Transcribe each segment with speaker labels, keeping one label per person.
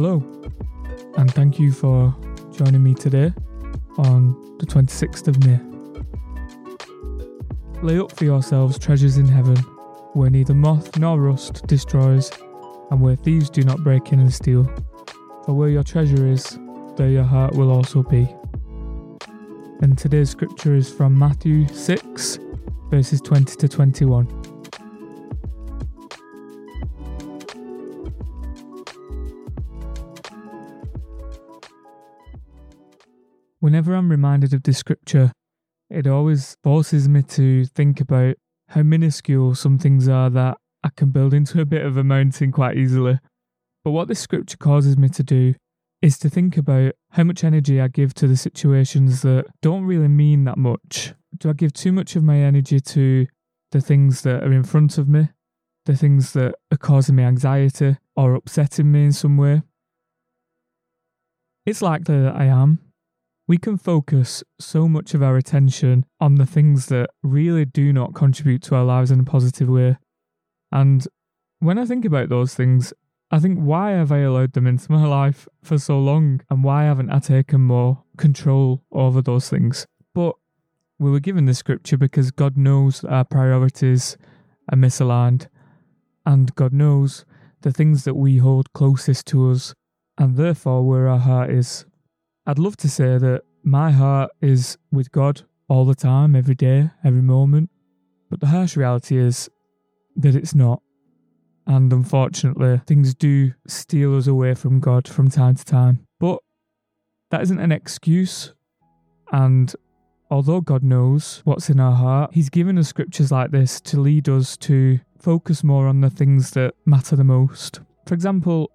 Speaker 1: Hello, and thank you for joining me today on the 26th of May. Lay up for yourselves treasures in heaven, where neither moth nor rust destroys, and where thieves do not break in and steal. For where your treasure is, there your heart will also be. And today's scripture is from Matthew 6, verses 20 to 21. Whenever I'm reminded of this scripture, it always forces me to think about how minuscule some things are that I can build into a bit of a mountain quite easily. But what this scripture causes me to do is to think about how much energy I give to the situations that don't really mean that much. Do I give too much of my energy to the things that are in front of me, the things that are causing me anxiety or upsetting me in some way? It's likely that I am, we can focus so much of our attention on the things that really do not contribute to our lives in a positive way. And when I think about those things, I think, why have I allowed them into my life for so long? And why haven't I taken more control over those things? But we were given the scripture because God knows that our priorities are misaligned. And God knows the things that we hold closest to us, and therefore where our heart is. I'd love to say that my heart is with God all the time, every day, every moment. But the harsh reality is that it's not. And unfortunately, things do steal us away from God from time to time. But that isn't an excuse. And although God knows what's in our heart, He's given us scriptures like this to lead us to focus more on the things that matter the most. For example,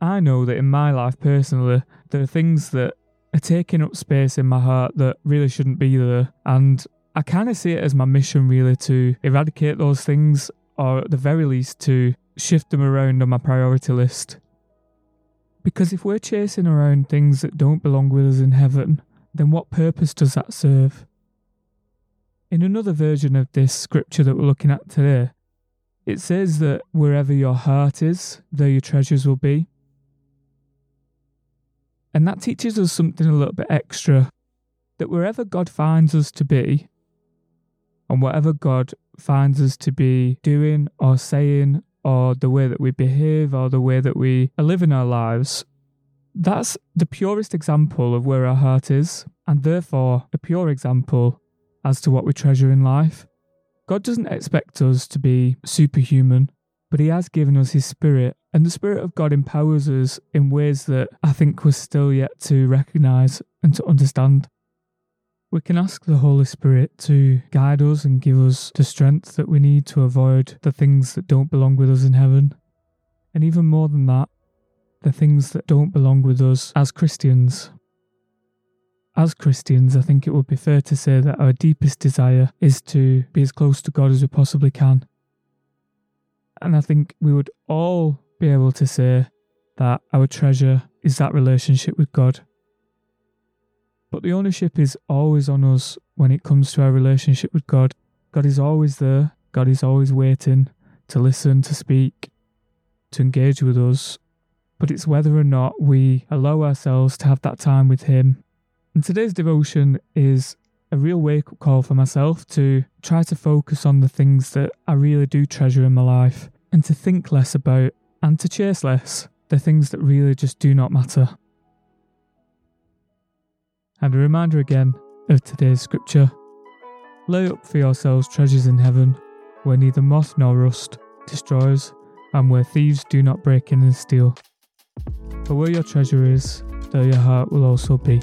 Speaker 1: I know that in my life personally, there are things that are taking up space in my heart that really shouldn't be there. And I kind of see it as my mission, really, to eradicate those things, or at the very least, to shift them around on my priority list. Because if we're chasing around things that don't belong with us in heaven, then what purpose does that serve? In another version of this scripture that we're looking at today, it says that wherever your heart is, there your treasures will be. And that teaches us something a little bit extra that wherever God finds us to be, and whatever God finds us to be doing or saying, or the way that we behave, or the way that we are living our lives, that's the purest example of where our heart is, and therefore a pure example as to what we treasure in life. God doesn't expect us to be superhuman, but He has given us His Spirit and the Spirit of God empowers us in ways that I think we're still yet to recognize and to understand. We can ask the Holy Spirit to guide us and give us the strength that we need to avoid the things that don't belong with us in heaven. And even more than that, the things that don't belong with us as Christians. As Christians, I think it would be fair to say that our deepest desire is to be as close to God as we possibly can. And I think we would all be able to say that our treasure is that relationship with God. But the ownership is always on us when it comes to our relationship with God. God is always there, God is always waiting to listen, to speak, to engage with us. But it's whether or not we allow ourselves to have that time with Him. And today's devotion is a real wake up call for myself to try to focus on the things that I really do treasure in my life and to think less about and to chase less the things that really just do not matter. And a reminder again of today's scripture Lay up for yourselves treasures in heaven, where neither moth nor rust destroys, and where thieves do not break in and steal. For where your treasure is, there your heart will also be.